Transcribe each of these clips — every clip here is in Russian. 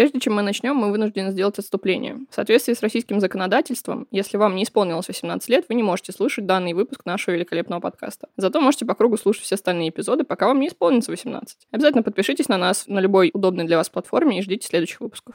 Прежде чем мы начнем, мы вынуждены сделать отступление. В соответствии с российским законодательством, если вам не исполнилось 18 лет, вы не можете слушать данный выпуск нашего великолепного подкаста. Зато можете по кругу слушать все остальные эпизоды, пока вам не исполнится 18. Обязательно подпишитесь на нас на любой удобной для вас платформе и ждите следующих выпусков.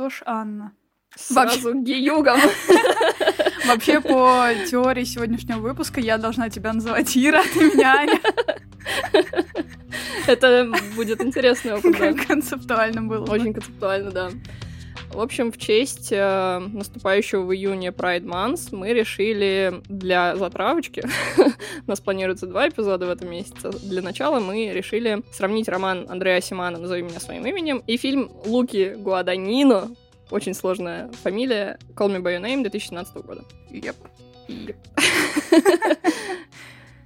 что ж, Анна. Сразу геюгом. Вообще, по теории сегодняшнего выпуска я должна тебя называть Ира, а ты меня Аня. Это будет интересный опыт, да. Концептуально было. Очень концептуально, да. В общем, в честь э, наступающего в июне Pride Month мы решили для затравочки, у нас планируется два эпизода в этом месяце, для начала мы решили сравнить роман Андреа Симана «Назови меня своим именем» и фильм Луки Гуаданино, очень сложная фамилия, Call Me By Your Name 2017 года. Yep. Yep.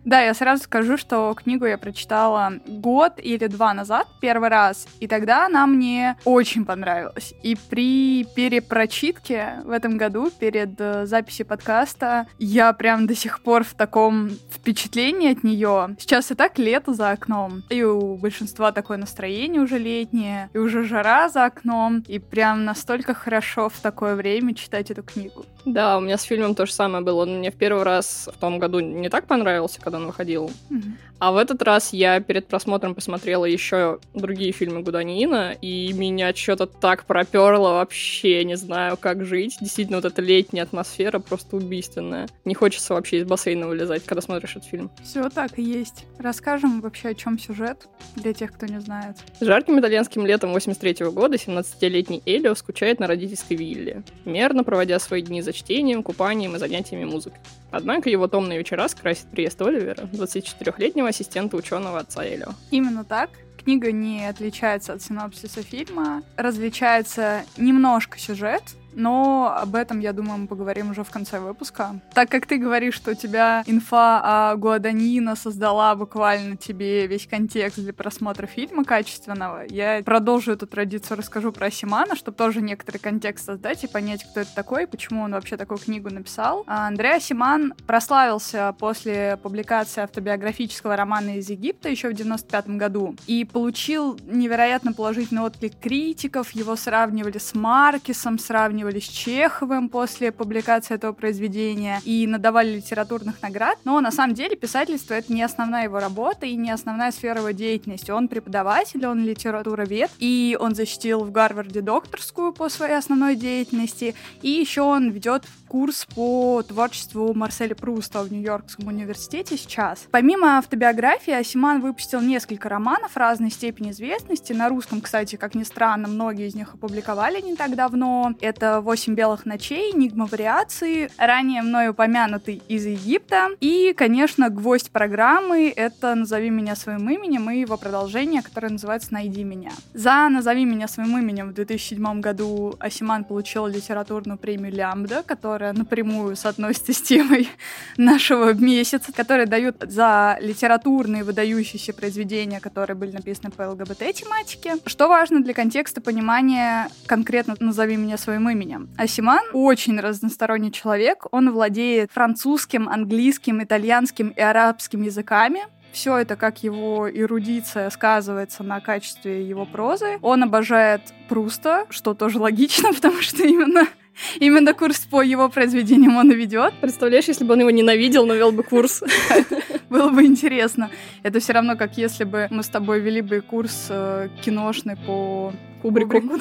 Да, я сразу скажу, что книгу я прочитала год или два назад, первый раз, и тогда она мне очень понравилась. И при перепрочитке в этом году, перед э, записью подкаста, я прям до сих пор в таком впечатлении от нее. Сейчас и так лето за окном, и у большинства такое настроение уже летнее, и уже жара за окном, и прям настолько хорошо в такое время читать эту книгу. Да, у меня с фильмом то же самое было. Он мне в первый раз в том году не так понравился, когда он выходил. Mm-hmm. А в этот раз я перед просмотром посмотрела еще другие фильмы Гуданина, и меня что-то так проперло вообще, не знаю, как жить. Действительно, вот эта летняя атмосфера просто убийственная. Не хочется вообще из бассейна вылезать, когда смотришь этот фильм. Все так и есть. Расскажем вообще, о чем сюжет для тех, кто не знает. Жарким итальянским летом 83 -го года 17-летний Элио скучает на родительской вилле, мерно проводя свои дни за чтением, купанием и занятиями музыкой. Однако его томные вечера скрасит приезд Оливера, 24-летнего ассистента ученого отца Элио. Именно так. Книга не отличается от синопсиса фильма. Различается немножко сюжет, но об этом, я думаю, мы поговорим уже в конце выпуска. Так как ты говоришь, что у тебя инфа о Гуаданина создала буквально тебе весь контекст для просмотра фильма качественного, я продолжу эту традицию, расскажу про Симана, чтобы тоже некоторый контекст создать и понять, кто это такой, почему он вообще такую книгу написал. А Андреа Симан прославился после публикации автобиографического романа из Египта еще в 95 году и получил невероятно положительный отклик критиков, его сравнивали с Маркисом, сравнивали сравнивали с Чеховым после публикации этого произведения и надавали литературных наград, но на самом деле писательство — это не основная его работа и не основная сфера его деятельности. Он преподаватель, он литературовед, и он защитил в Гарварде докторскую по своей основной деятельности, и еще он ведет курс по творчеству Марселя Пруста в Нью-Йоркском университете сейчас. Помимо автобиографии, Асиман выпустил несколько романов разной степени известности. На русском, кстати, как ни странно, многие из них опубликовали не так давно. Это «Восемь белых ночей», «Нигма вариации», ранее мною упомянутый «Из Египта». И, конечно, гвоздь программы — это «Назови меня своим именем» и его продолжение, которое называется «Найди меня». За «Назови меня своим именем» в 2007 году Асиман получил литературную премию «Лямбда», которая которая напрямую соотносится с темой нашего месяца, которые дают за литературные выдающиеся произведения, которые были написаны по ЛГБТ-тематике. Что важно для контекста понимания конкретно «Назови меня своим именем». Асиман очень разносторонний человек, он владеет французским, английским, итальянским и арабским языками, все это, как его эрудиция сказывается на качестве его прозы. Он обожает Пруста, что тоже логично, потому что именно Именно курс по его произведениям он и ведет. Представляешь, если бы он его ненавидел, но вел бы курс. Было бы интересно. Это все равно, как если бы мы с тобой вели бы курс э, киношный по Кубрику.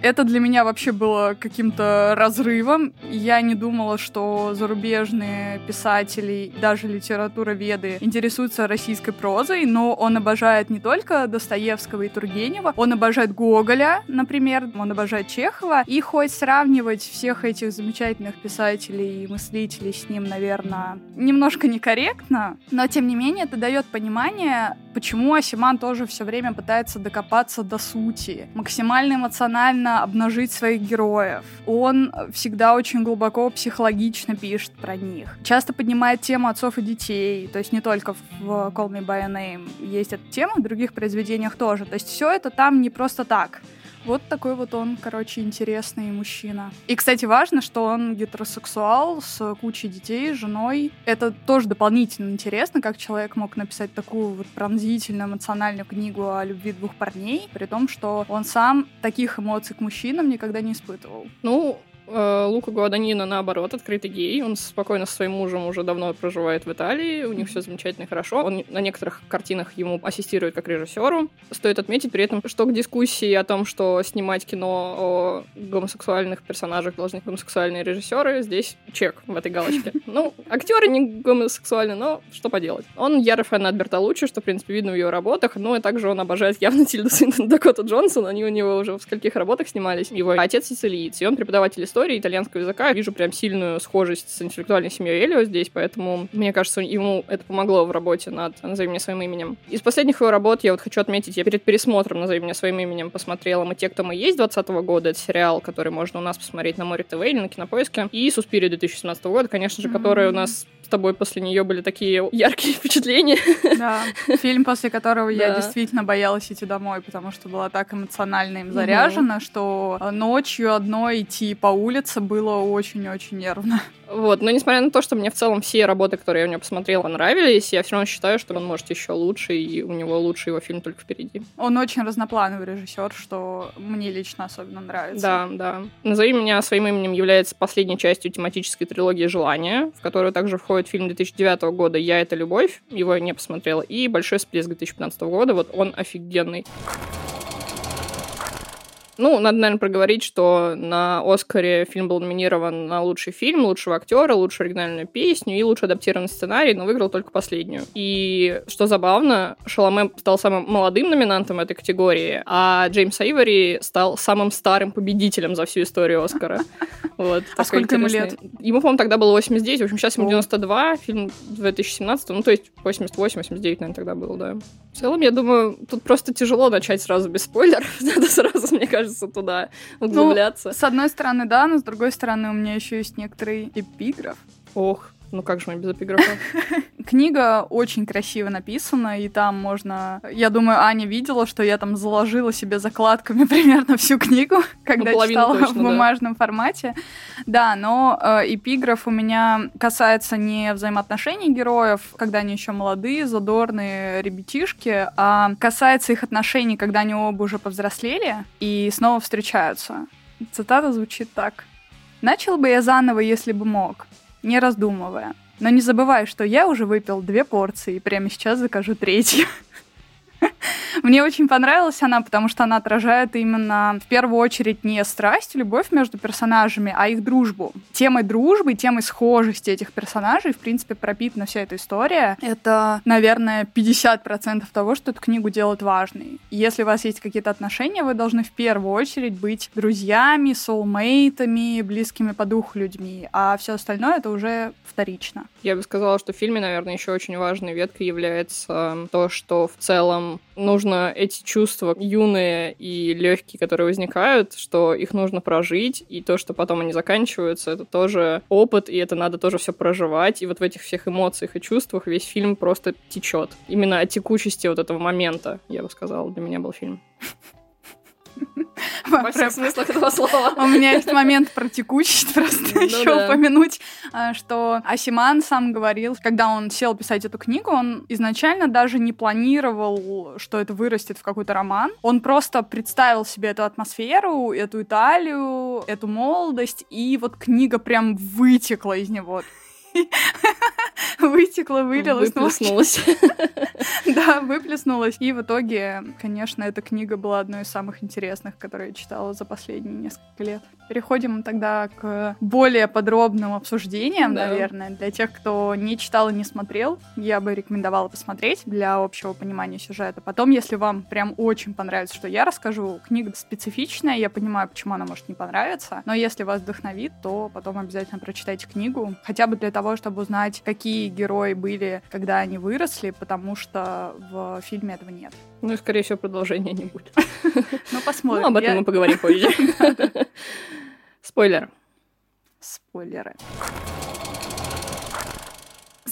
Это для меня вообще было каким-то разрывом. Я не думала, что зарубежные писатели, даже литературоведы интересуются российской прозой, но он обожает не только Достоевского и Тургенева, он обожает Гоголя, например, он обожает Чехова, и хоть сравнивать всех этих замечательных писателей и мыслителей с ним, наверное, немножко некорректно, но тем не менее это дает понимание, почему Асиман тоже все время пытается докопаться до сути, максимально эмоционально обнажить своих героев. Он всегда очень глубоко психологично пишет про них. Часто поднимает тему отцов и детей, то есть не только в Call Me By Your Name есть эта тема, в других произведениях тоже. То есть все это там не просто так. Вот такой вот он, короче, интересный мужчина. И, кстати, важно, что он гетеросексуал с кучей детей, женой. Это тоже дополнительно интересно, как человек мог написать такую вот пронзительную эмоциональную книгу о любви двух парней, при том, что он сам таких эмоций к мужчинам никогда не испытывал. Ну, Лука Гуаданина, наоборот, открытый гей. Он спокойно со своим мужем уже давно проживает в Италии. У них все замечательно хорошо. Он на некоторых картинах ему ассистирует как режиссеру. Стоит отметить при этом, что к дискуссии о том, что снимать кино о гомосексуальных персонажах должны гомосексуальные режиссеры, здесь чек в этой галочке. Ну, актеры не гомосексуальны, но что поделать. Он ярый фанат Бертолуччи, что, в принципе, видно в его работах. Ну, и также он обожает явно Тильду Дакота Джонсона. Они у него уже в скольких работах снимались. Его отец сицилиец, и он преподаватель истории истории итальянского языка. Вижу прям сильную схожесть с интеллектуальной семьей Элио здесь, поэтому, мне кажется, ему это помогло в работе над «Назови меня своим именем». Из последних его работ я вот хочу отметить, я перед пересмотром «Назови меня своим именем» посмотрела «Мы те, кто мы есть» 2020 года. Это сериал, который можно у нас посмотреть на Море ТВ или на Кинопоиске. И «Суспири» 2017 года, конечно же, mm-hmm. который у нас с тобой после нее были такие яркие впечатления. Да, фильм, после которого я действительно боялась идти домой, потому что была так эмоционально им заряжена, что ночью одной идти по улице было очень-очень нервно. Вот, но несмотря на то, что мне в целом все работы, которые я у него посмотрела, нравились, я все равно считаю, что он может еще лучше, и у него лучший его фильм только впереди. Он очень разноплановый режиссер, что мне лично особенно нравится. Да, да. «Назови меня своим именем» является последней частью тематической трилогии «Желание», в которую также входит фильм 2009 года «Я — это любовь», его я не посмотрела, и «Большой всплеск» 2015 года, вот он офигенный. Ну, надо, наверное, проговорить, что на Оскаре фильм был номинирован на лучший фильм, лучшего актера, лучшую оригинальную песню и лучший адаптированный сценарий, но выиграл только последнюю. И что забавно, Шаломе стал самым молодым номинантом этой категории, а Джеймс Айвори стал самым старым победителем за всю историю Оскара. Вот, а сколько ему лет? Ему, по-моему, тогда было 89, в общем, сейчас ему 92, фильм 2017, ну, то есть 88-89, наверное, тогда был, да. В целом, я думаю, тут просто тяжело начать сразу без спойлеров, надо сразу, мне кажется, туда углубляться. Ну, с одной стороны, да, но с другой стороны, у меня еще есть некоторый эпиграф. Ох, ну как же мы без эпиграфа? Книга очень красиво написана, и там можно... Я думаю, Аня видела, что я там заложила себе закладками примерно всю книгу, когда ну, читала точно, в бумажном да. формате. Да, но э, эпиграф у меня касается не взаимоотношений героев, когда они еще молодые, задорные ребятишки, а касается их отношений, когда они оба уже повзрослели и снова встречаются. Цитата звучит так. «Начал бы я заново, если бы мог не раздумывая. Но не забывай, что я уже выпил две порции и прямо сейчас закажу третью. Мне очень понравилась она, потому что она отражает именно в первую очередь не страсть, любовь между персонажами, а их дружбу. Темой дружбы, темой схожести этих персонажей, в принципе, пропитана вся эта история. Это, наверное, 50% того, что эту книгу делает важной. Если у вас есть какие-то отношения, вы должны в первую очередь быть друзьями, соулмейтами, близкими по духу людьми, а все остальное это уже вторично. Я бы сказала, что в фильме, наверное, еще очень важной веткой является то, что в целом нужно эти чувства юные и легкие, которые возникают, что их нужно прожить, и то, что потом они заканчиваются, это тоже опыт, и это надо тоже все проживать. И вот в этих всех эмоциях и чувствах весь фильм просто течет. Именно о текучести вот этого момента, я бы сказала, для меня был фильм. Во всех смыслах этого слова. У меня есть момент про текучесть просто ну еще упомянуть, а, что Асиман сам говорил, когда он сел писать эту книгу, он изначально даже не планировал, что это вырастет в какой-то роман. Он просто представил себе эту атмосферу, эту Италию, эту молодость, и вот книга прям вытекла из него. вытекло, вылилось. Выплеснулось. Да, выплеснулось. И в итоге, конечно, эта книга была одной из самых интересных, которые я читала за последние несколько лет. Переходим тогда к более подробным обсуждениям, да. наверное. Для тех, кто не читал и не смотрел, я бы рекомендовала посмотреть для общего понимания сюжета. Потом, если вам прям очень понравится, что я расскажу, книга специфичная, я понимаю, почему она может не понравиться, но если вас вдохновит, то потом обязательно прочитайте книгу, хотя бы для того, чтобы узнать, какие герои были, когда они выросли, потому что в фильме этого нет. Ну и, скорее всего, продолжения не будет. Ну, посмотрим. Ну, об этом мы поговорим позже. Спойлер. Спойлеры.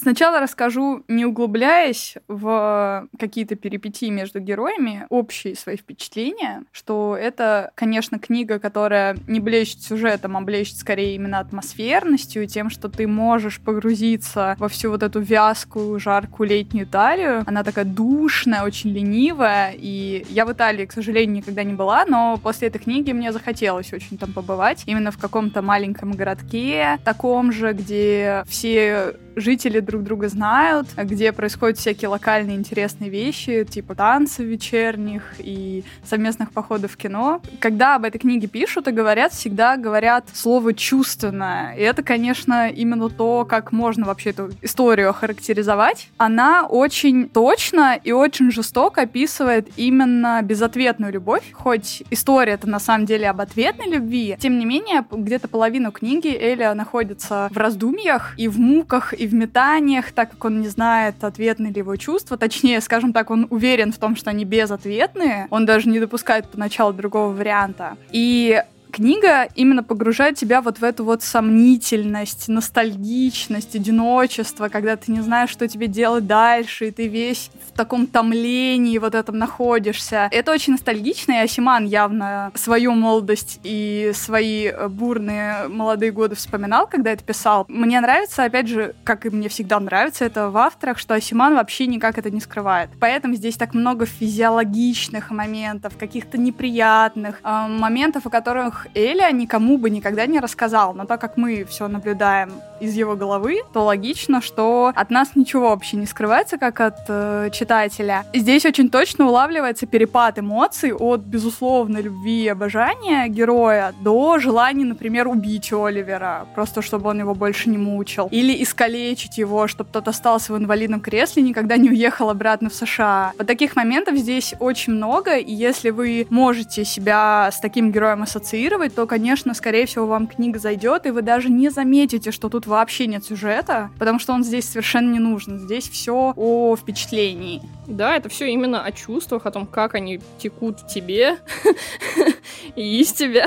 Сначала расскажу, не углубляясь в какие-то перипетии между героями, общие свои впечатления, что это, конечно, книга, которая не блещет сюжетом, а блещет скорее именно атмосферностью тем, что ты можешь погрузиться во всю вот эту вязкую, жаркую летнюю Италию. Она такая душная, очень ленивая, и я в Италии, к сожалению, никогда не была, но после этой книги мне захотелось очень там побывать, именно в каком-то маленьком городке, таком же, где все жители друг друга знают, где происходят всякие локальные интересные вещи, типа танцы вечерних и совместных походов в кино. Когда об этой книге пишут и говорят, всегда говорят слово «чувственное». И это, конечно, именно то, как можно вообще эту историю охарактеризовать. Она очень точно и очень жестоко описывает именно безответную любовь. Хоть история это на самом деле об ответной любви, тем не менее, где-то половину книги Эля находится в раздумьях и в муках, и в метаниях, так как он не знает, ответны ли его чувства. Точнее, скажем так, он уверен в том, что они безответные. Он даже не допускает поначалу другого варианта. И книга именно погружает тебя вот в эту вот сомнительность, ностальгичность, одиночество, когда ты не знаешь, что тебе делать дальше, и ты весь в таком томлении вот этом находишься. Это очень ностальгично, и Асиман явно свою молодость и свои э, бурные молодые годы вспоминал, когда это писал. Мне нравится, опять же, как и мне всегда нравится это в авторах, что Асиман вообще никак это не скрывает. Поэтому здесь так много физиологичных моментов, каких-то неприятных э, моментов, о которых Эля никому бы никогда не рассказал, но так как мы все наблюдаем из его головы, то логично, что от нас ничего вообще не скрывается, как от э, читателя. Здесь очень точно улавливается перепад эмоций от безусловной любви и обожания героя до желания, например, убить Оливера, просто чтобы он его больше не мучил, или искалечить его, чтобы тот остался в инвалидном кресле и никогда не уехал обратно в США. Вот таких моментов здесь очень много, и если вы можете себя с таким героем ассоциировать, ассоциировать, то, конечно, скорее всего, вам книга зайдет, и вы даже не заметите, что тут вообще нет сюжета, потому что он здесь совершенно не нужен. Здесь все о впечатлении. Да, это все именно о чувствах, о том, как они текут в тебе и из тебя.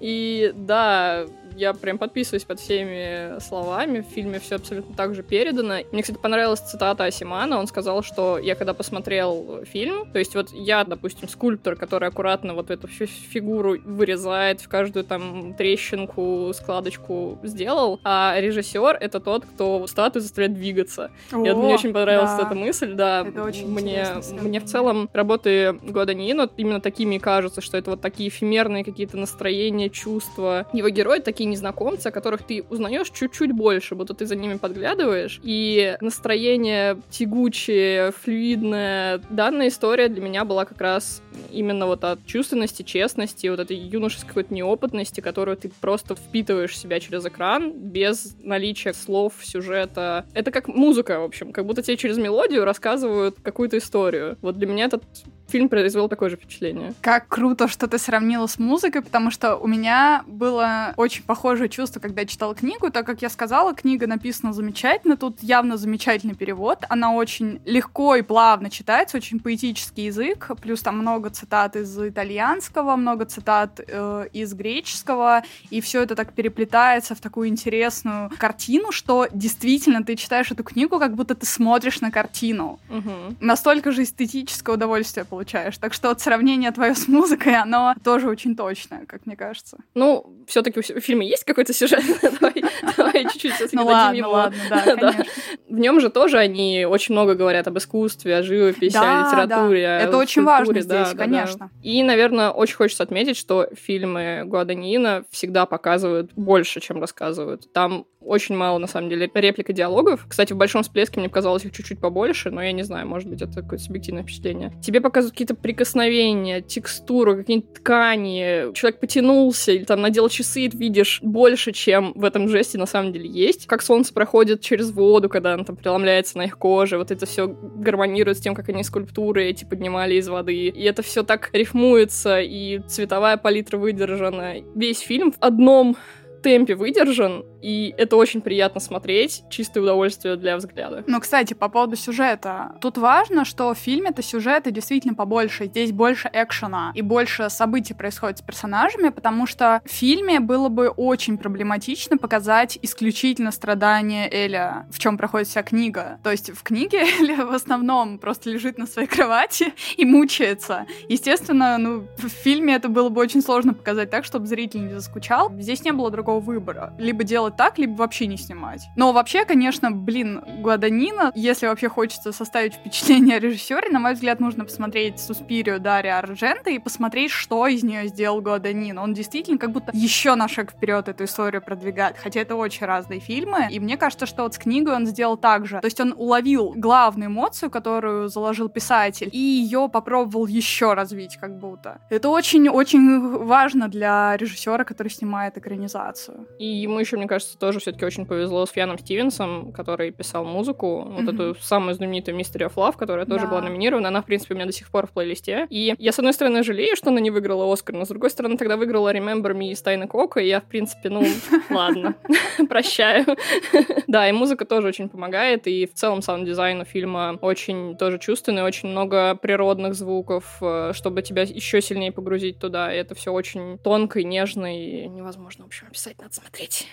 И да, я прям подписываюсь под всеми словами. В фильме все абсолютно так же передано. Мне, кстати, понравилась цитата Асимана. Он сказал, что я когда посмотрел фильм, то есть вот я, допустим, скульптор, который аккуратно вот эту фигуру вырезает, в каждую там трещинку, складочку сделал, а режиссер — это тот, кто статую заставляет двигаться. О, вот мне очень понравилась да. эта мысль, да. Это очень мне, мне в целом работы года не именно такими кажутся, что это вот такие эфемерные какие-то настроения, чувства. Его герои такие такие незнакомцы, о которых ты узнаешь чуть-чуть больше, будто ты за ними подглядываешь. И настроение тягучее, флюидное. Данная история для меня была как раз именно вот от чувственности, честности, вот этой юношеской какой-то неопытности, которую ты просто впитываешь в себя через экран без наличия слов, сюжета. Это как музыка, в общем, как будто тебе через мелодию рассказывают какую-то историю. Вот для меня этот фильм произвел такое же впечатление. Как круто, что ты сравнила с музыкой, потому что у меня было очень похожее чувство, когда я читала книгу, так как я сказала, книга написана замечательно, тут явно замечательный перевод, она очень легко и плавно читается, очень поэтический язык, плюс там много цитат из итальянского, много цитат э, из греческого, и все это так переплетается в такую интересную картину, что действительно ты читаешь эту книгу, как будто ты смотришь на картину. Угу. Настолько же эстетическое удовольствие получаешь. Так что вот сравнение твое с музыкой, оно тоже очень точное, как мне кажется. Ну, все-таки у фильма есть какой-то сюжет. Давай чуть-чуть все-таки Ну ладно, ладно, да, конечно. В нем же тоже они очень много говорят об искусстве, о живописи, о литературе. Это очень важно здесь, конечно. И, наверное, очень хочется отметить, что фильмы Гуаданина всегда показывают больше, чем рассказывают. Там Очень мало, на самом деле, реплик и диалогов. Кстати, в «Большом всплеске» мне показалось их чуть-чуть побольше, но я не знаю, может быть, это какое-то субъективное впечатление. Тебе показывают какие-то прикосновения, текстуру, какие-нибудь ткани. Человек потянулся или там надел часы, и видишь больше, чем в этом жесте на самом деле есть. Как солнце проходит через воду, когда оно там преломляется на их коже. Вот это все гармонирует с тем, как они скульптуры эти поднимали из воды. И это все так рифмуется, и цветовая палитра выдержана. Весь фильм в одном темпе выдержан, и это очень приятно смотреть, чистое удовольствие для взгляда. Ну, кстати, по поводу сюжета. Тут важно, что в фильме-то сюжеты действительно побольше. Здесь больше экшена и больше событий происходит с персонажами, потому что в фильме было бы очень проблематично показать исключительно страдания Эля, в чем проходит вся книга. То есть в книге Эля в основном просто лежит на своей кровати и мучается. Естественно, ну, в фильме это было бы очень сложно показать так, чтобы зритель не заскучал. Здесь не было другого выбора. Либо делать так, либо вообще не снимать. Но вообще, конечно, блин, Гладанина, если вообще хочется составить впечатление о режиссере, на мой взгляд, нужно посмотреть Суспирию Дарья Арджента и посмотреть, что из нее сделал Гладанин. Он действительно как будто еще на шаг вперед эту историю продвигает, хотя это очень разные фильмы. И мне кажется, что вот с книгой он сделал так же. То есть он уловил главную эмоцию, которую заложил писатель, и ее попробовал еще развить как будто. Это очень-очень важно для режиссера, который снимает экранизацию. И ему еще, мне кажется, тоже все-таки очень повезло с Суфьяном Стивенсом, который писал музыку, mm-hmm. вот эту самую знаменитую Mystery of Love, которая тоже да. была номинирована. Она, в принципе, у меня до сих пор в плейлисте. И я, с одной стороны, жалею, что она не выиграла Оскар, но с другой стороны, тогда выиграла Remember Me из Тайны Коко, и я, в принципе, ну, ладно, прощаю. Да, и музыка тоже очень помогает, и в целом саунд-дизайн у фильма очень тоже чувственный, очень много природных звуков, э, чтобы тебя еще сильнее погрузить туда, и это все очень тонко и нежно, и невозможно, в общем, описать, надо смотреть.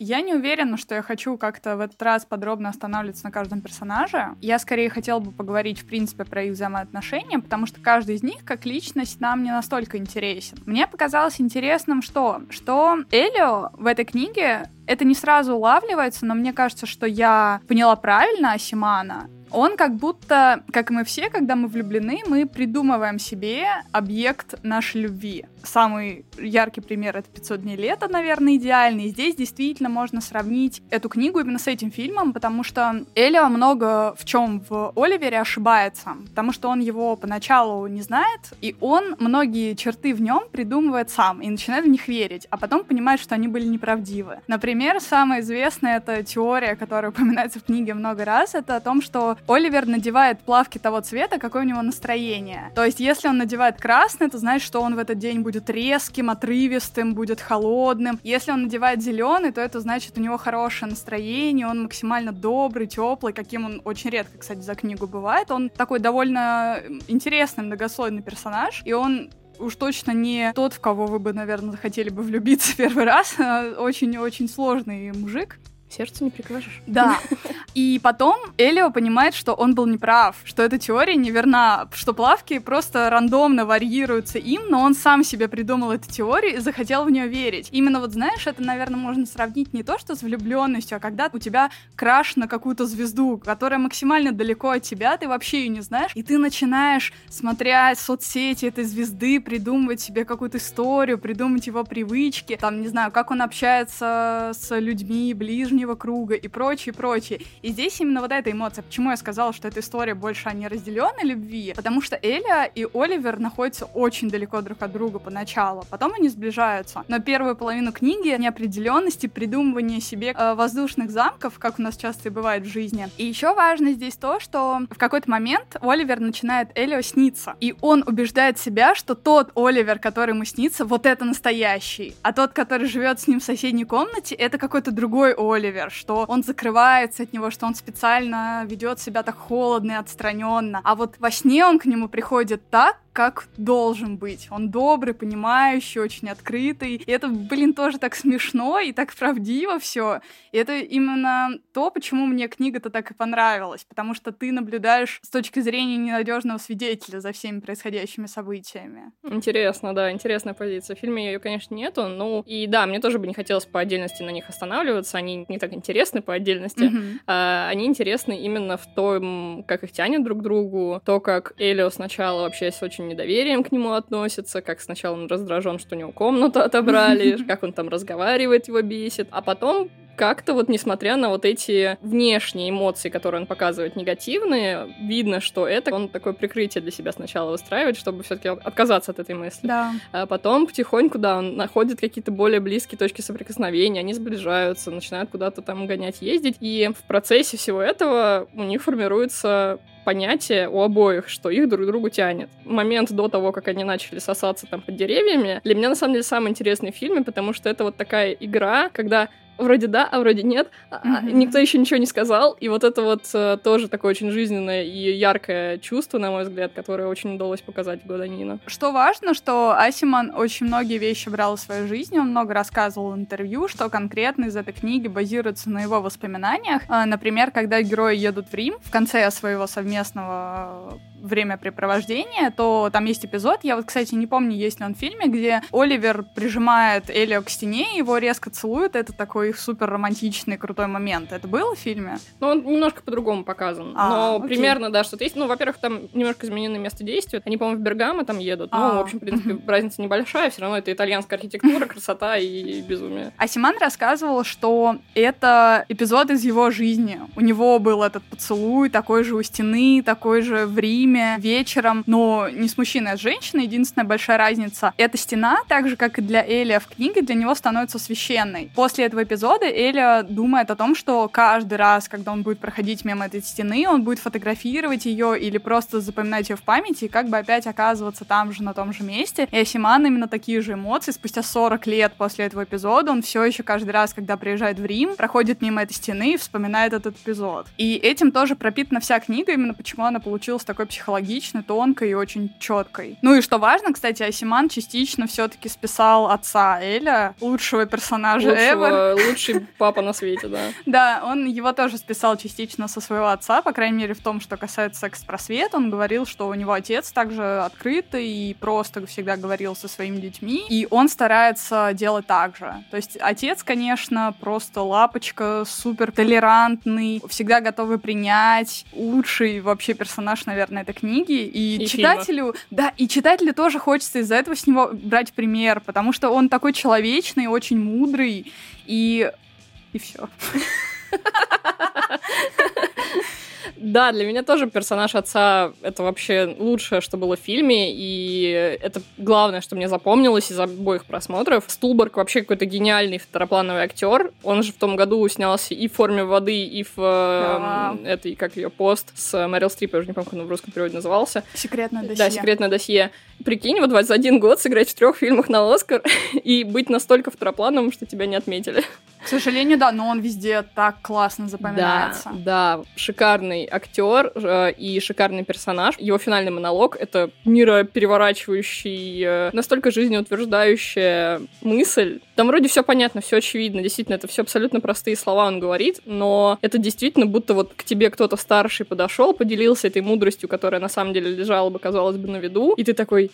Я не уверена, что я хочу как-то в этот раз подробно останавливаться на каждом персонаже. Я скорее хотела бы поговорить, в принципе, про их взаимоотношения, потому что каждый из них, как личность, нам не настолько интересен. Мне показалось интересным, что, что Элио в этой книге это не сразу улавливается, но мне кажется, что я поняла правильно Асимана, он как будто, как и мы все, когда мы влюблены, мы придумываем себе объект нашей любви. Самый яркий пример — это «500 дней лета», наверное, идеальный. здесь действительно можно сравнить эту книгу именно с этим фильмом, потому что Элио много в чем в Оливере ошибается, потому что он его поначалу не знает, и он многие черты в нем придумывает сам и начинает в них верить, а потом понимает, что они были неправдивы. Например, самая известная эта теория, которая упоминается в книге много раз, это о том, что Оливер надевает плавки того цвета, какое у него настроение. То есть, если он надевает красный, то знаешь, что он в этот день будет резким, отрывистым, будет холодным. Если он надевает зеленый, то это значит, у него хорошее настроение, он максимально добрый, теплый, каким он очень редко, кстати, за книгу бывает. Он такой довольно интересный, многослойный персонаж, и он уж точно не тот, в кого вы бы, наверное, хотели бы влюбиться первый раз. Очень-очень сложный мужик. Сердце не прикажешь. Да. И потом Элио понимает, что он был неправ, что эта теория неверна, что плавки просто рандомно варьируются им, но он сам себе придумал эту теорию и захотел в нее верить. Именно вот знаешь, это, наверное, можно сравнить не то, что с влюбленностью, а когда у тебя краш на какую-то звезду, которая максимально далеко от тебя, ты вообще ее не знаешь, и ты начинаешь, смотря соцсети этой звезды, придумывать себе какую-то историю, придумать его привычки, там, не знаю, как он общается с людьми ближнего ближнего круга и прочее, прочее. И здесь именно вот эта эмоция. Почему я сказала, что эта история больше о неразделенной любви? Потому что Эля и Оливер находятся очень далеко друг от друга поначалу, потом они сближаются. Но первую половину книги неопределенности, придумывания себе э, воздушных замков, как у нас часто и бывает в жизни. И еще важно здесь то, что в какой-то момент Оливер начинает Элио сниться. И он убеждает себя, что тот Оливер, который ему снится, вот это настоящий. А тот, который живет с ним в соседней комнате, это какой-то другой Оливер Оливер, что он закрывается от него, что он специально ведет себя так холодно и отстраненно. А вот во сне он к нему приходит так, как должен быть. Он добрый, понимающий, очень открытый. И это, блин, тоже так смешно и так правдиво все. И это именно то, почему мне книга-то так и понравилась. Потому что ты наблюдаешь с точки зрения ненадежного свидетеля за всеми происходящими событиями. Интересно, да, интересная позиция. В фильме ее, конечно, нету. Ну, и да, мне тоже бы не хотелось по отдельности на них останавливаться. Они не так интересны по отдельности. Mm-hmm. А, они интересны именно в том, как их тянет друг к другу. То, как Элио сначала вообще очень большим недоверием к нему относится, как сначала он раздражен, что у него комнату отобрали, как он там разговаривает, его бесит, а потом как-то вот несмотря на вот эти внешние эмоции, которые он показывает негативные, видно, что это он такое прикрытие для себя сначала выстраивает, чтобы все-таки отказаться от этой мысли. Да. А потом потихоньку, да, он находит какие-то более близкие точки соприкосновения, они сближаются, начинают куда-то там гонять, ездить, и в процессе всего этого у них формируется понятие у обоих, что их друг к другу тянет. Момент до того, как они начали сосаться там под деревьями, для меня на самом деле самый интересный в фильме, потому что это вот такая игра, когда вроде да, а вроде нет. Mm-hmm. Никто еще ничего не сказал. И вот это вот э, тоже такое очень жизненное и яркое чувство, на мой взгляд, которое очень удалось показать Гуданина. Что важно, что Асиман очень многие вещи брал в свою жизнь, он много рассказывал в интервью, что конкретно из этой книги базируется на его воспоминаниях. А, например, когда герои едут в Рим в конце своего совместного времяпрепровождения, то там есть эпизод, я вот, кстати, не помню, есть ли он в фильме, где Оливер прижимает Элио к стене, его резко целует, это такой супер романтичный, крутой момент. Это было в фильме? Ну, он немножко по-другому показан, а, но окей. примерно, да, что-то есть. Ну, во-первых, там немножко изменено место действия, они, по-моему, в Бергамо там едут, ну, а, в общем, в принципе, разница небольшая, все равно это итальянская архитектура, красота и безумие. Асиман рассказывал, что это эпизод из его жизни. У него был этот поцелуй, такой же у стены, такой же в Риме, время, вечером, но не с мужчиной, а с женщиной. Единственная большая разница — эта стена, так же, как и для Элия в книге, для него становится священной. После этого эпизода Элия думает о том, что каждый раз, когда он будет проходить мимо этой стены, он будет фотографировать ее или просто запоминать ее в памяти и как бы опять оказываться там же, на том же месте. И Асиман именно такие же эмоции. Спустя 40 лет после этого эпизода он все еще каждый раз, когда приезжает в Рим, проходит мимо этой стены и вспоминает этот эпизод. И этим тоже пропитана вся книга, именно почему она получилась такой психологической психологичной, тонкой и очень четкой. Ну и что важно, кстати, Асиман частично все-таки списал отца Эля, лучшего персонажа Лучшего, ever. Лучший папа на свете, да. Да, он его тоже списал частично со своего отца, по крайней мере, в том, что касается секс-просвета. Он говорил, что у него отец также открытый и просто всегда говорил со своими детьми, и он старается делать так же. То есть отец, конечно, просто лапочка, супер толерантный, всегда готовый принять, лучший вообще персонаж, наверное, этой книги, и, и читателю, фильма. да, и читателю тоже хочется из-за этого с него брать пример, потому что он такой человечный, очень мудрый, и и все. Да, для меня тоже персонаж отца — это вообще лучшее, что было в фильме, и это главное, что мне запомнилось из обоих просмотров. Стулберг вообще какой-то гениальный второплановый актер. Он же в том году снялся и в «Форме воды», и в да. э, этой, как ее, пост с Мэрил Стрип, я уже не помню, как он в русском переводе назывался. «Секретное досье». Да, «Секретное досье». Прикинь, вот за один год сыграть в трех фильмах на Оскар и быть настолько второплановым, что тебя не отметили. К сожалению, да, но он везде так классно запоминается. Да, да, шикарный актер э, и шикарный персонаж. Его финальный монолог — это миропереворачивающий, э, настолько жизнеутверждающая мысль. Там вроде все понятно, все очевидно, действительно, это все абсолютно простые слова он говорит, но это действительно будто вот к тебе кто-то старший подошел, поделился этой мудростью, которая на самом деле лежала бы, казалось бы, на виду, и ты такой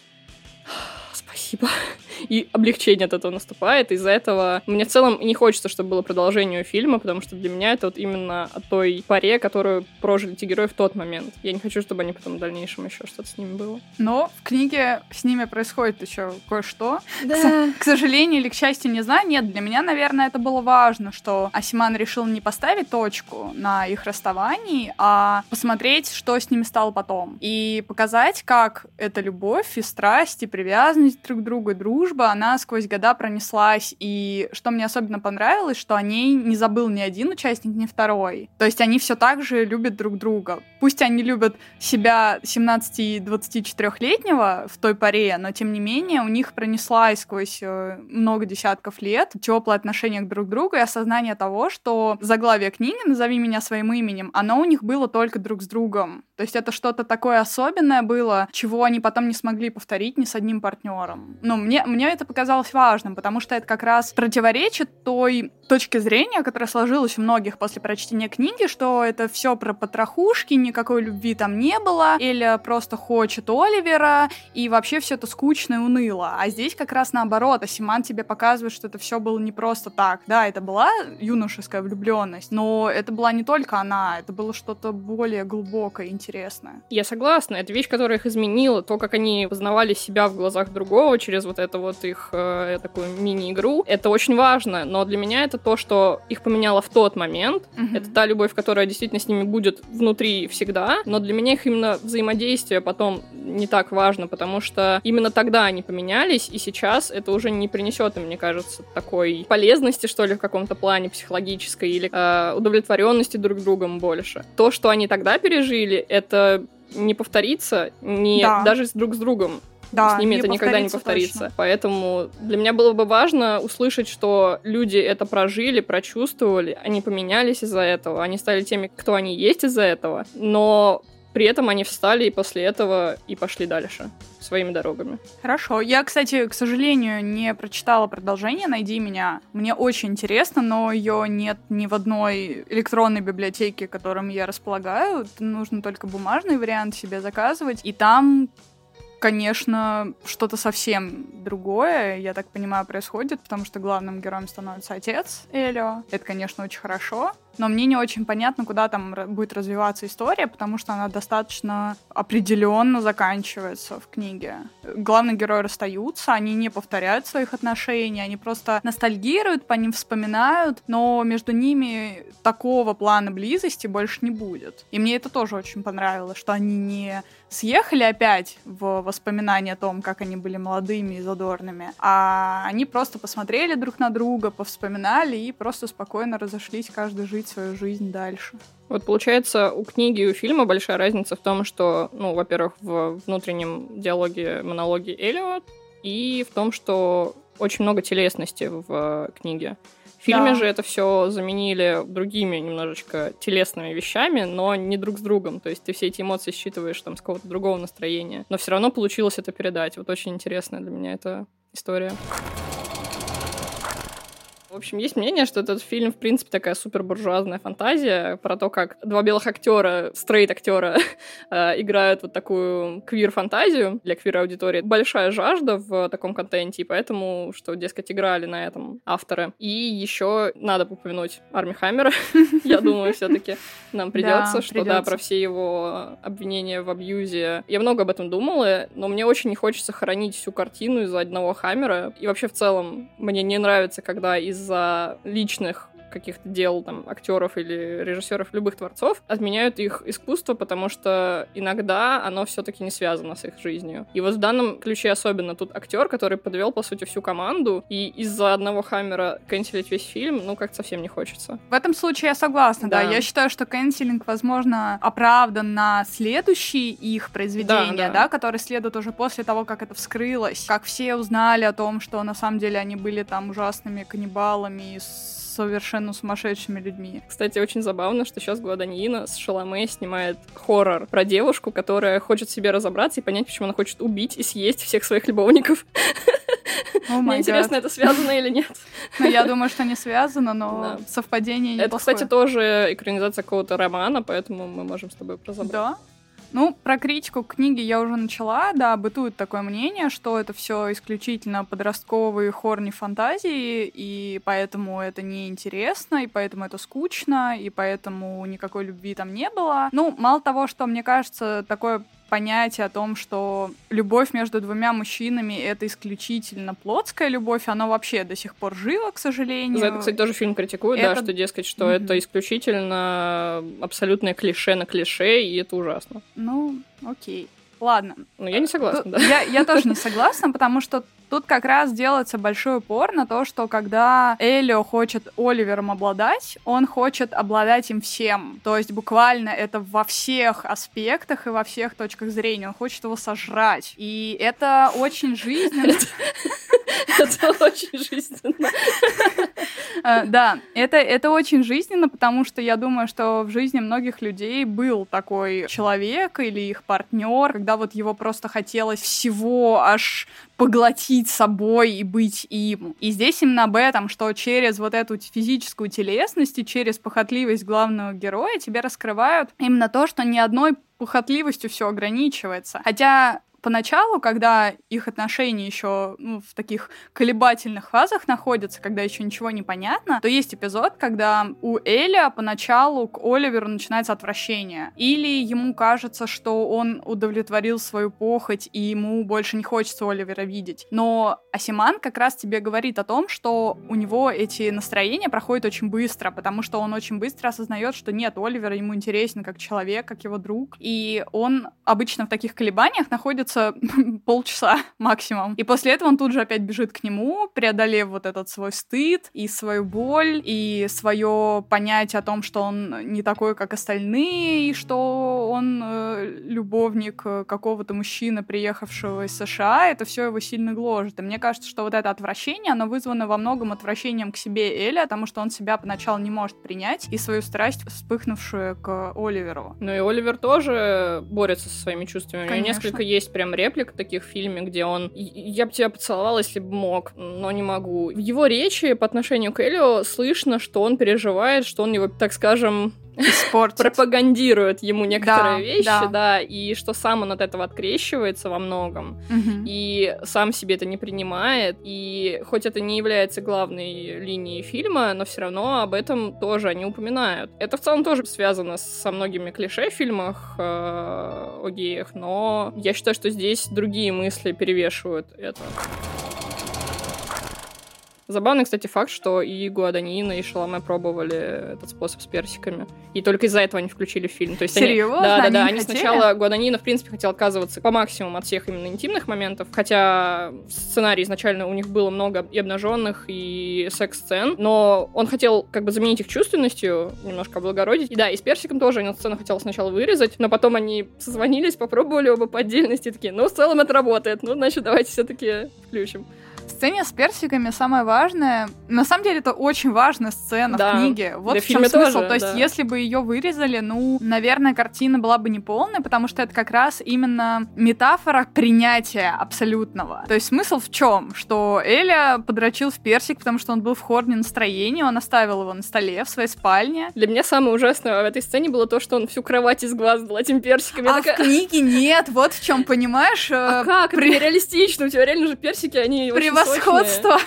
спасибо. И облегчение от этого наступает. Из-за этого мне в целом не хочется, чтобы было продолжение фильма, потому что для меня это вот именно о той паре, которую прожили эти герои в тот момент. Я не хочу, чтобы они потом в дальнейшем еще что-то с ними было. Но в книге с ними происходит еще кое-что. Да. К, к сожалению или к счастью, не знаю. Нет, для меня, наверное, это было важно, что Асиман решил не поставить точку на их расставании, а посмотреть, что с ними стало потом. И показать, как эта любовь и страсть, и привязанность друг к другу, и дружба она сквозь года пронеслась, и что мне особенно понравилось, что о ней не забыл ни один участник, ни второй. То есть они все так же любят друг друга. Пусть они любят себя 17-24-летнего в той паре, но тем не менее у них пронеслась сквозь э, много десятков лет теплое отношение к друг другу и осознание того, что заглавие книги «Назови меня своим именем», оно у них было только друг с другом. То есть это что-то такое особенное было, чего они потом не смогли повторить ни с одним партнером. Ну, мне, мне мне это показалось важным, потому что это как раз противоречит той точке зрения, которая сложилась у многих после прочтения книги, что это все про потрохушки, никакой любви там не было, или просто хочет Оливера, и вообще все это скучно и уныло. А здесь как раз наоборот, Асиман тебе показывает, что это все было не просто так. Да, это была юношеская влюбленность, но это была не только она, это было что-то более глубокое, интересное интересная. Я согласна, это вещь, которая их изменила, то, как они познавали себя в глазах другого через вот это вот их э, такую мини-игру, это очень важно, но для меня это то, что их поменяло в тот момент, mm-hmm. это та любовь, которая действительно с ними будет внутри всегда, но для меня их именно взаимодействие потом не так важно, потому что именно тогда они поменялись, и сейчас это уже не принесет им, мне кажется, такой полезности, что ли, в каком-то плане психологической или э, удовлетворенности друг другом больше. То, что они тогда пережили, это не повторится не да. даже с друг с другом. Да, с ними это никогда не повторится. Точно. Поэтому для меня было бы важно услышать, что люди это прожили, прочувствовали, они поменялись из-за этого, они стали теми, кто они есть из-за этого, но при этом они встали и после этого и пошли дальше своими дорогами. Хорошо. Я, кстати, к сожалению, не прочитала продолжение «Найди меня». Мне очень интересно, но ее нет ни в одной электронной библиотеке, которым я располагаю. Нужно только бумажный вариант себе заказывать. И там конечно, что-то совсем другое, я так понимаю, происходит, потому что главным героем становится отец Элио. Это, конечно, очень хорошо но мне не очень понятно, куда там будет развиваться история, потому что она достаточно определенно заканчивается в книге. Главные герои расстаются, они не повторяют своих отношений, они просто ностальгируют, по ним вспоминают, но между ними такого плана близости больше не будет. И мне это тоже очень понравилось, что они не съехали опять в воспоминания о том, как они были молодыми и задорными, а они просто посмотрели друг на друга, повспоминали и просто спокойно разошлись каждый жить свою жизнь дальше. Вот получается, у книги и у фильма большая разница в том, что, ну, во-первых, в внутреннем диалоге, монологе Элиот, и в том, что очень много телесности в книге. В фильме да. же это все заменили другими немножечко телесными вещами, но не друг с другом. То есть ты все эти эмоции считываешь там с какого-то другого настроения. Но все равно получилось это передать. Вот очень интересная для меня эта история. В общем, есть мнение, что этот фильм, в принципе, такая супер буржуазная фантазия про то, как два белых актера, стрейт-актера, э, играют вот такую квир-фантазию для квир-аудитории. Большая жажда в таком контенте, и поэтому, что, дескать, играли на этом авторы. И еще надо упомянуть Арми Хаммера. Я думаю, все таки нам придется, что да, про все его обвинения в абьюзе. Я много об этом думала, но мне очень не хочется хоронить всю картину из-за одного Хаммера. И вообще, в целом, мне не нравится, когда из из-за личных каких-то дел там актеров или режиссеров, любых творцов, отменяют их искусство, потому что иногда оно все-таки не связано с их жизнью. И вот в данном ключе особенно тут актер, который подвел, по сути, всю команду, и из-за одного Хаммера канцелить весь фильм, ну, как-то совсем не хочется. В этом случае я согласна, да. да. Я считаю, что канцелинг, возможно, оправдан на следующие их произведения, да, да. да, которые следуют уже после того, как это вскрылось, как все узнали о том, что на самом деле они были там ужасными каннибалами с совершенно сумасшедшими людьми. Кстати, очень забавно, что сейчас Гладаньина с Шаломе снимает хоррор про девушку, которая хочет себе разобраться и понять, почему она хочет убить и съесть всех своих любовников. Oh Мне интересно, это связано или нет. Ну, я думаю, что не связано, но да. совпадение Это, кстати, тоже экранизация какого-то романа, поэтому мы можем с тобой разобраться. Да? Ну, про критику книги я уже начала, да, бытует такое мнение, что это все исключительно подростковые хорни фантазии, и поэтому это неинтересно, и поэтому это скучно, и поэтому никакой любви там не было. Ну, мало того, что, мне кажется, такое понятие о том, что любовь между двумя мужчинами — это исключительно плотская любовь, она вообще до сих пор жива, к сожалению. За это, кстати, тоже фильм критикует, это... да, что, дескать, что mm-hmm. это исключительно абсолютное клише на клише, и это ужасно. Ну, окей. Ладно. Ну, я не согласна, да. Я, я тоже не согласна, потому что Тут как раз делается большой упор на то, что когда Элио хочет Оливером обладать, он хочет обладать им всем. То есть буквально это во всех аспектах и во всех точках зрения. Он хочет его сожрать. И это очень жизненно. Это очень жизненно. Э, да, это, это очень жизненно, потому что я думаю, что в жизни многих людей был такой человек или их партнер, когда вот его просто хотелось всего аж поглотить собой и быть им. И здесь именно об этом, что через вот эту физическую телесность и через похотливость главного героя тебе раскрывают именно то, что ни одной похотливостью все ограничивается. Хотя поначалу, когда их отношения еще ну, в таких колебательных фазах находятся, когда еще ничего не понятно, то есть эпизод, когда у Эля поначалу к Оливеру начинается отвращение. Или ему кажется, что он удовлетворил свою похоть, и ему больше не хочется Оливера видеть. Но Асиман как раз тебе говорит о том, что у него эти настроения проходят очень быстро, потому что он очень быстро осознает, что нет, Оливер ему интересен как человек, как его друг, и он обычно в таких колебаниях находится полчаса максимум. И после этого он тут же опять бежит к нему, преодолев вот этот свой стыд и свою боль, и свое понятие о том, что он не такой, как остальные, и что он э, любовник э, какого-то мужчины, приехавшего из США, это все его сильно гложет. И мне кажется, что вот это отвращение, оно вызвано во многом отвращением к себе Эля, потому что он себя поначалу не может принять, и свою страсть, вспыхнувшую к Оливеру. Ну и Оливер тоже борется со своими чувствами. Конечно. У него несколько есть прям реплик таких в фильме, где он «Я бы тебя поцеловал, если бы мог, но не могу». В его речи по отношению к Элио слышно, что он переживает, что он его, так скажем, испортит. пропагандирует ему некоторые да, вещи, да. да, и что сам он от этого открещивается во многом, угу. и сам себе это не принимает, и хоть это не является главной линией фильма, но все равно об этом тоже они упоминают. Это в целом тоже связано со многими клише в фильмах э, о геях, но я считаю, что здесь другие мысли перевешивают это. Забавный, кстати, факт, что и Гуаданина, и Шаломе пробовали этот способ с персиками. И только из-за этого они включили в фильм. То есть Серьезно? Они, да, да, да. Они, они сначала Гуаданина, в принципе, хотел отказываться по максимуму от всех именно интимных моментов. Хотя в сценарии изначально у них было много и обнаженных, и секс-сцен. Но он хотел как бы заменить их чувственностью, немножко облагородить. И да, и с персиком тоже он сцену хотел сначала вырезать, но потом они созвонились, попробовали оба по отдельности, такие, ну, в целом это работает. Ну, значит, давайте все-таки включим. В сцене с персиками самое важное, на самом деле это очень важная сцена да. в книге. Вот Для в чем смысл. Тоже, То есть, да. если бы ее вырезали, ну, наверное, картина была бы неполная, потому что это как раз именно метафора принятия абсолютного. То есть смысл в чем? Что Эля подрочил в персик, потому что он был в хорне настроения, он оставил его на столе в своей спальне. Для меня самое ужасное в этой сцене было то, что он всю кровать из глаз дал этим персиками. А такая... в книге нет, вот в чем, понимаешь? А э, как? При... Это нереалистично, у тебя реально же персики, они При превосходство.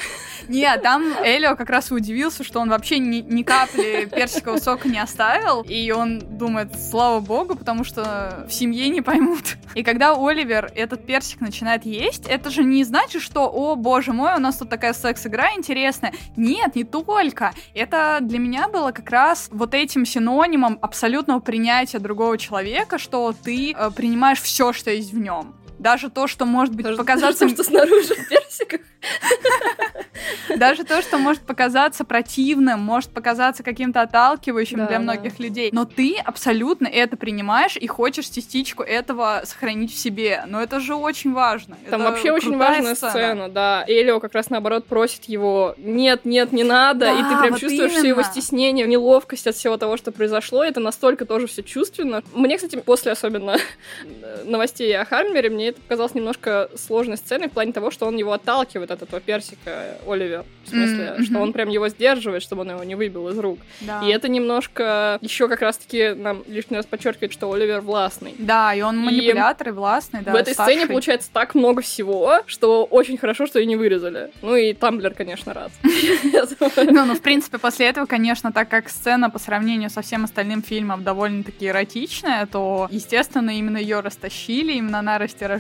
Нет, там Элио как раз и удивился, что он вообще ни, ни капли персикового сока не оставил. И он думает, слава богу, потому что в семье не поймут. И когда Оливер этот персик начинает есть, это же не значит, что, о боже мой, у нас тут такая секс-игра интересная. Нет, не только. Это для меня было как раз вот этим синонимом абсолютного принятия другого человека, что ты э, принимаешь все, что есть в нем. Даже то, что может быть даже, показаться... Даже то, что снаружи персиках. Даже то, что может показаться противным, может показаться каким-то отталкивающим да, для многих да. людей. Но ты абсолютно это принимаешь и хочешь частичку этого сохранить в себе. Но это же очень важно. Там это вообще очень важная сцена. сцена, да. Элио как раз наоборот просит его «нет, нет, не надо», да, и ты прям вот чувствуешь именно. все его стеснение, неловкость от всего того, что произошло. Это настолько тоже все чувственно. Мне, кстати, после особенно новостей о Хармере, мне это показалось немножко сложной сценой в плане того, что он его отталкивает от этого персика Оливер. В смысле, mm-hmm. что он прям его сдерживает, чтобы он его не выбил из рук. Да. И это немножко еще как раз-таки нам лишний раз подчеркивает, что Оливер властный. Да, и он манипулятор и, и властный, да. В этой старший. сцене получается так много всего, что очень хорошо, что ее не вырезали. Ну и Тамблер, конечно, рад. Ну, ну, в принципе, после этого, конечно, так как сцена по сравнению со всем остальным фильмом довольно-таки эротичная, то, естественно, именно ее растащили, именно она растиражировалась,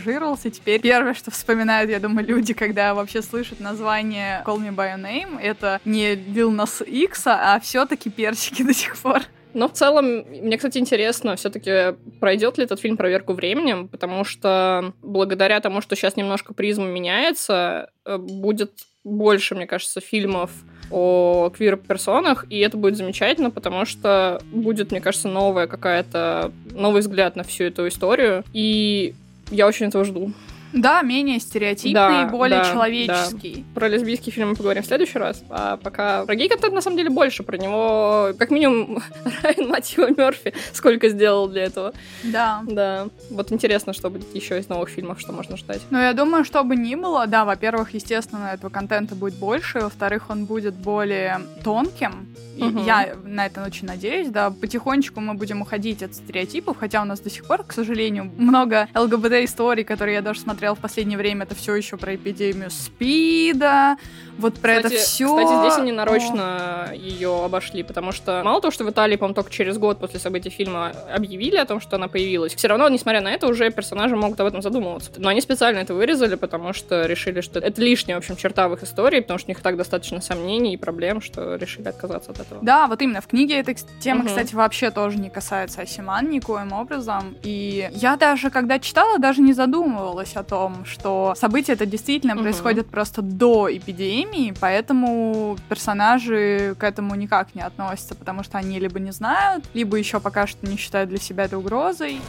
и теперь первое, что вспоминают, я думаю, люди, когда вообще слышат название Call Me By Your Name, это не Lil Nas X, а все-таки персики до сих пор. Но в целом, мне, кстати, интересно, все-таки пройдет ли этот фильм проверку временем, потому что благодаря тому, что сейчас немножко призма меняется, э, будет больше, мне кажется, фильмов о квир-персонах, и это будет замечательно, потому что будет, мне кажется, новая какая-то, новый взгляд на всю эту историю, и я очень этого жду. Да, менее стереотипный, Да, более да, человеческий. Про лесбийский фильм мы поговорим в следующий раз. А пока про гей-контент на самом деле больше. Про него, как минимум, Райан, мать его, Мёрфи, сколько сделал для этого. Да. Да. Вот интересно, что будет еще из новых фильмов, что можно ждать. Но я думаю, что бы ни было, да, во-первых, естественно, этого контента будет больше, во-вторых, он будет более тонким. И Мгм. я на это очень надеюсь, да. Потихонечку мы будем уходить от стереотипов, хотя у нас до сих пор, к сожалению, много ЛГБТ-историй, которые я даже смотрела в последнее время, это все еще про эпидемию СПИДа, вот про кстати, это все. Кстати, здесь они нарочно ее обошли, потому что мало того, что в Италии, по-моему, только через год после событий фильма объявили о том, что она появилась, все равно, несмотря на это, уже персонажи могут об этом задумываться. Но они специально это вырезали, потому что решили, что это лишняя, в общем, черта в их истории, потому что у них так достаточно сомнений и проблем, что решили отказаться от этого. Да, вот именно. В книге эта тема, Мгм. кстати, вообще тоже не касается Асиман никоим образом. И я даже, когда читала, даже не задумывалась о том, что события это действительно Мгм. происходят просто до эпидемии, поэтому персонажи к этому никак не относятся, потому что они либо не знают, либо еще пока что не считают для себя это угрозой.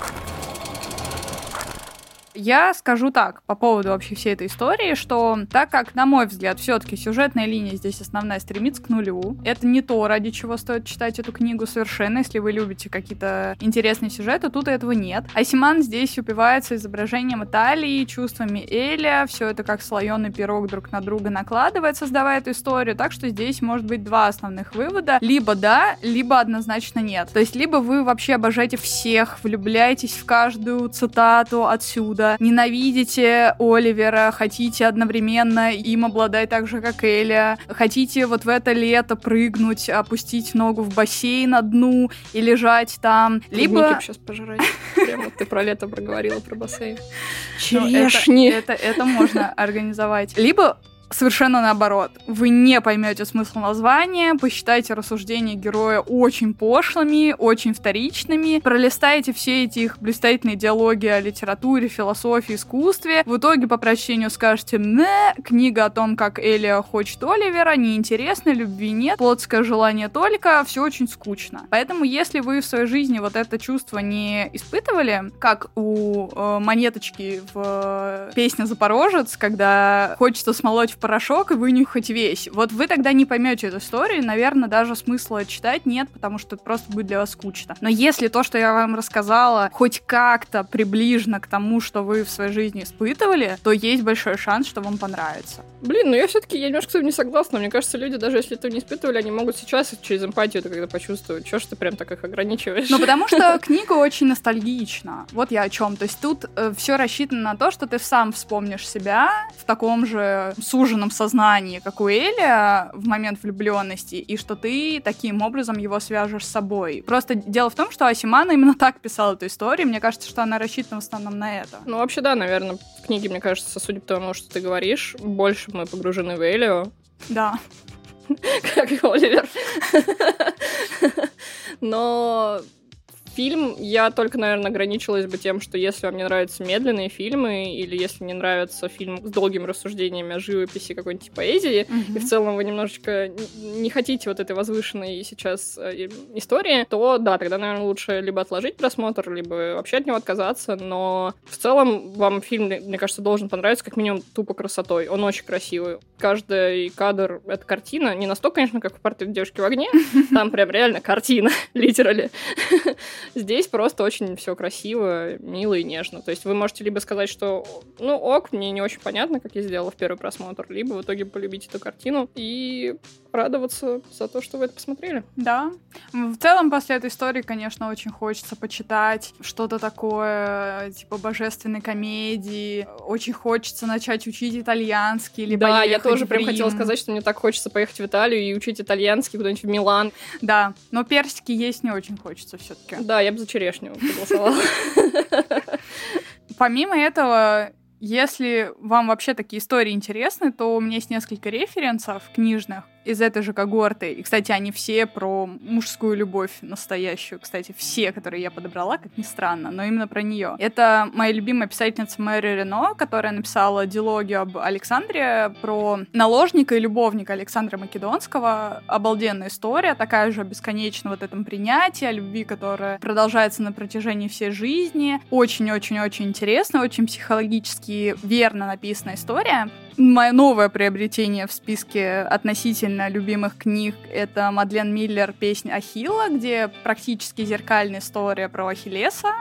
Я скажу так по поводу вообще всей этой истории, что так как, на мой взгляд, все-таки сюжетная линия здесь основная стремится к нулю, это не то, ради чего стоит читать эту книгу совершенно, если вы любите какие-то интересные сюжеты, тут этого нет. Асиман здесь упивается изображением Италии, чувствами Эля, все это как слоеный пирог друг на друга накладывает, создавая эту историю, так что здесь может быть два основных вывода. Либо да, либо однозначно нет. То есть либо вы вообще обожаете всех, влюбляетесь в каждую цитату отсюда, ненавидите Оливера, хотите одновременно им обладать так же, как Эля, хотите вот в это лето прыгнуть, опустить ногу в бассейн одну и лежать там, либо... сейчас пожрать. Прямо ты про лето проговорила, про бассейн. Ну, это- Черешни. Это, это можно организовать. Либо совершенно наоборот. Вы не поймете смысл названия, посчитаете рассуждения героя очень пошлыми, очень вторичными, пролистаете все эти их блистательные диалоги о литературе, философии, искусстве. В итоге, по прочтению, скажете «Не, книга о том, как Элия хочет Оливера, неинтересно, любви нет, плотское желание только, все очень скучно». Поэтому, если вы в своей жизни вот это чувство не испытывали, как у э, монеточки в э, песне «Запорожец», когда хочется смолоть в порошок и вынюхать весь. Вот вы тогда не поймете эту историю, наверное, даже смысла читать нет, потому что это просто будет для вас скучно. Но если то, что я вам рассказала, хоть как-то приближено к тому, что вы в своей жизни испытывали, то есть большой шанс, что вам понравится. Блин, ну я все-таки я немножко с тобой не согласна. Мне кажется, люди, даже если этого не испытывали, они могут сейчас через эмпатию это когда почувствовать. Чего ж ты прям так их ограничиваешь? Ну, потому что книга очень ностальгична. Вот я о чем. То есть тут все рассчитано на то, что ты сам вспомнишь себя в таком же суженном сознании, как у Эля в момент влюбленности, и что ты таким образом его свяжешь с собой. Просто дело в том, что Асимана именно так писала эту историю. Мне кажется, что она рассчитана в основном на это. Ну, вообще, да, наверное, в книге, мне кажется, судя по тому, что ты говоришь, больше мы погружены в Элио, Да. как и Оливер. Но фильм я только, наверное, ограничилась бы тем, что если вам не нравятся медленные фильмы, или если не нравится фильм с долгими рассуждениями о живописи какой-нибудь поэзии, и в целом вы немножечко не хотите вот этой возвышенной сейчас э, истории, то да, тогда, наверное, лучше либо отложить просмотр, либо вообще от него отказаться, но в целом вам фильм, мне кажется, должен понравиться как минимум тупо красотой. Он очень красивый. Каждый кадр — это картина. Не настолько, конечно, как в «Портрет девушки в огне», там прям реально картина, литерали. Здесь просто очень все красиво, мило и нежно. То есть вы можете либо сказать, что ну ок, мне не очень понятно, как я сделала в первый просмотр, либо в итоге полюбить эту картину и радоваться за то, что вы это посмотрели. Да. В целом, после этой истории, конечно, очень хочется почитать что-то такое, типа божественной комедии. Очень хочется начать учить итальянский, либо да, я тоже прям хотела сказать, что мне так хочется поехать в Италию и учить итальянский куда-нибудь в Милан. Да, но персики есть не очень хочется все таки Да, я бы за черешню проголосовала. Помимо этого, если вам вообще такие истории интересны, то у меня есть несколько референсов книжных, из этой же когорты. И, кстати, они все про мужскую любовь настоящую. Кстати, все, которые я подобрала, как ни странно, но именно про нее. Это моя любимая писательница Мэри Рено, которая написала дилогию об Александре про наложника и любовника Александра Македонского. Обалденная история, такая же бесконечно вот этом принятии, о любви, которая продолжается на протяжении всей жизни. Очень-очень-очень интересно, очень психологически верно написанная история. Мое новое приобретение в списке относительно любимых книг — это Мадлен Миллер «Песня Ахилла», где практически зеркальная история про Ахиллеса.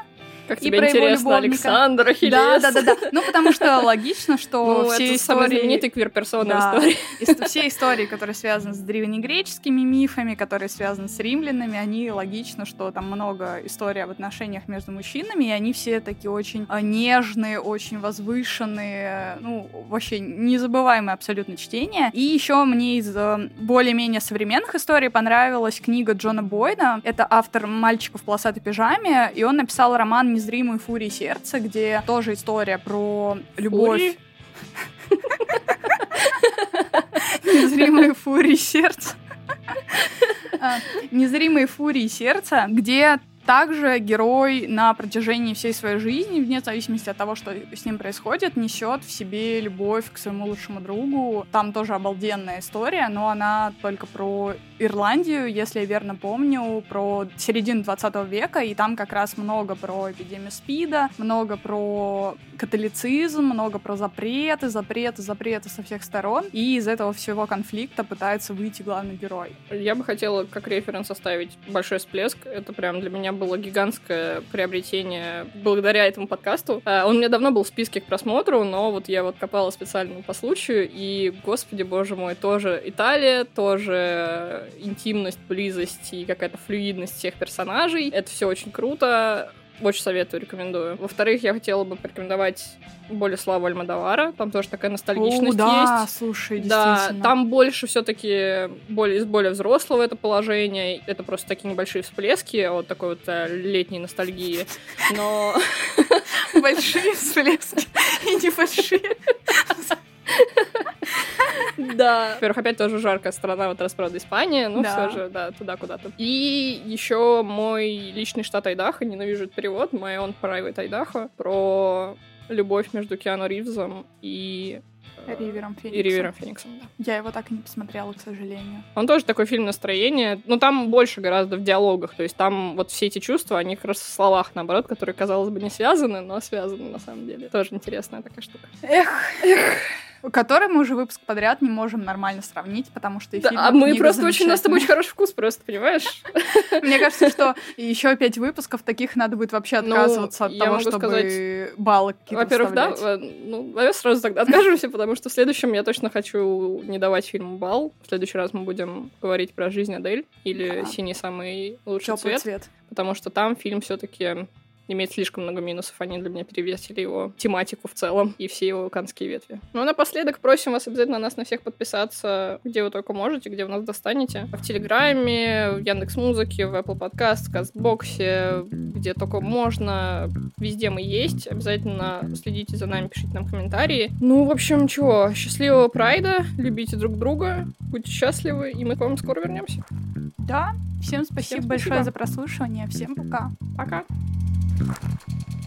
Как и тебе про интересно, его Александр Ахиллес. Да, да, да, да. Ну, потому что логично, что ну, все это истории... знаменитый квир-персона да. истории. И все истории, которые связаны с древнегреческими мифами, которые связаны с римлянами, они логично, что там много историй об отношениях между мужчинами, и они все такие очень а, нежные, очень возвышенные, ну, вообще незабываемое абсолютно чтение. И еще мне из э, более-менее современных историй понравилась книга Джона Бойда. Это автор «Мальчика в полосатой пижаме», и он написал роман «Незримые фурии сердца», где тоже история про любовь. Незримые фурии сердца. А, Незримые фурии сердца, где также герой на протяжении всей своей жизни, вне зависимости от того, что с ним происходит, несет в себе любовь к своему лучшему другу. Там тоже обалденная история, но она только про Ирландию, если я верно помню, про середину 20 века, и там как раз много про эпидемию СПИДа, много про католицизм, много про запреты, запреты, запреты со всех сторон, и из этого всего конфликта пытается выйти главный герой. Я бы хотела как референс оставить большой всплеск. Это прям для меня было гигантское приобретение благодаря этому подкасту. А, он у меня давно был в списке к просмотру, но вот я вот копала специально по случаю, и, господи, боже мой, тоже Италия, тоже интимность, близость и какая-то флюидность всех персонажей. Это все очень круто. Очень советую, рекомендую. Во-вторых, я хотела бы порекомендовать более славу Альмадавара. Там тоже такая ностальгичность О, да, есть. слушай, Да, там больше все-таки более, из более взрослого это положение. Это просто такие небольшие всплески вот такой вот э, летней ностальгии. Но... Большие всплески и небольшие. Да. Во-первых, опять тоже жаркая страна, вот раз, правда, Испания, но все же, да, туда куда-то. И еще мой личный штат Айдахо, ненавижу этот перевод, My Own Private Айдахо, про любовь между Киану Ривзом и э, Ривером Фениксом. И Ривером Фениксом, да. Я его так и не посмотрела, к сожалению. Он тоже такой фильм настроения, но там больше гораздо в диалогах, то есть там вот все эти чувства, они как раз в словах, наоборот, которые, казалось бы, не связаны, но связаны на самом деле. Тоже интересная такая штука. Эх, эх который мы уже выпуск подряд не можем нормально сравнить, потому что да, А мы просто очень, у нас с тобой очень хороший вкус, просто, понимаешь? Мне кажется, что еще пять выпусков таких надо будет вообще ну, отказываться от того, чтобы баллы какие-то Во-первых, да, э, ну, давай сразу тогда откажемся, потому что в следующем я точно хочу не давать фильму балл. В следующий раз мы будем говорить про жизнь Адель или синий самый лучший цвет. Потому что там фильм все-таки имеет слишком много минусов, они для меня перевесили его тематику в целом и все его канские ветви. Ну а напоследок просим вас обязательно на нас на всех подписаться, где вы только можете, где вы нас достанете. В Телеграме, в Яндекс Музыке, в Apple Podcast, в Кастбоксе, где только можно. Везде мы есть. Обязательно следите за нами, пишите нам комментарии. Ну, в общем, чего, счастливого прайда, любите друг друга, будьте счастливы, и мы к вам скоро вернемся. Да, всем спасибо, всем спасибо. большое за прослушивание. Всем пока. Пока. Thank you.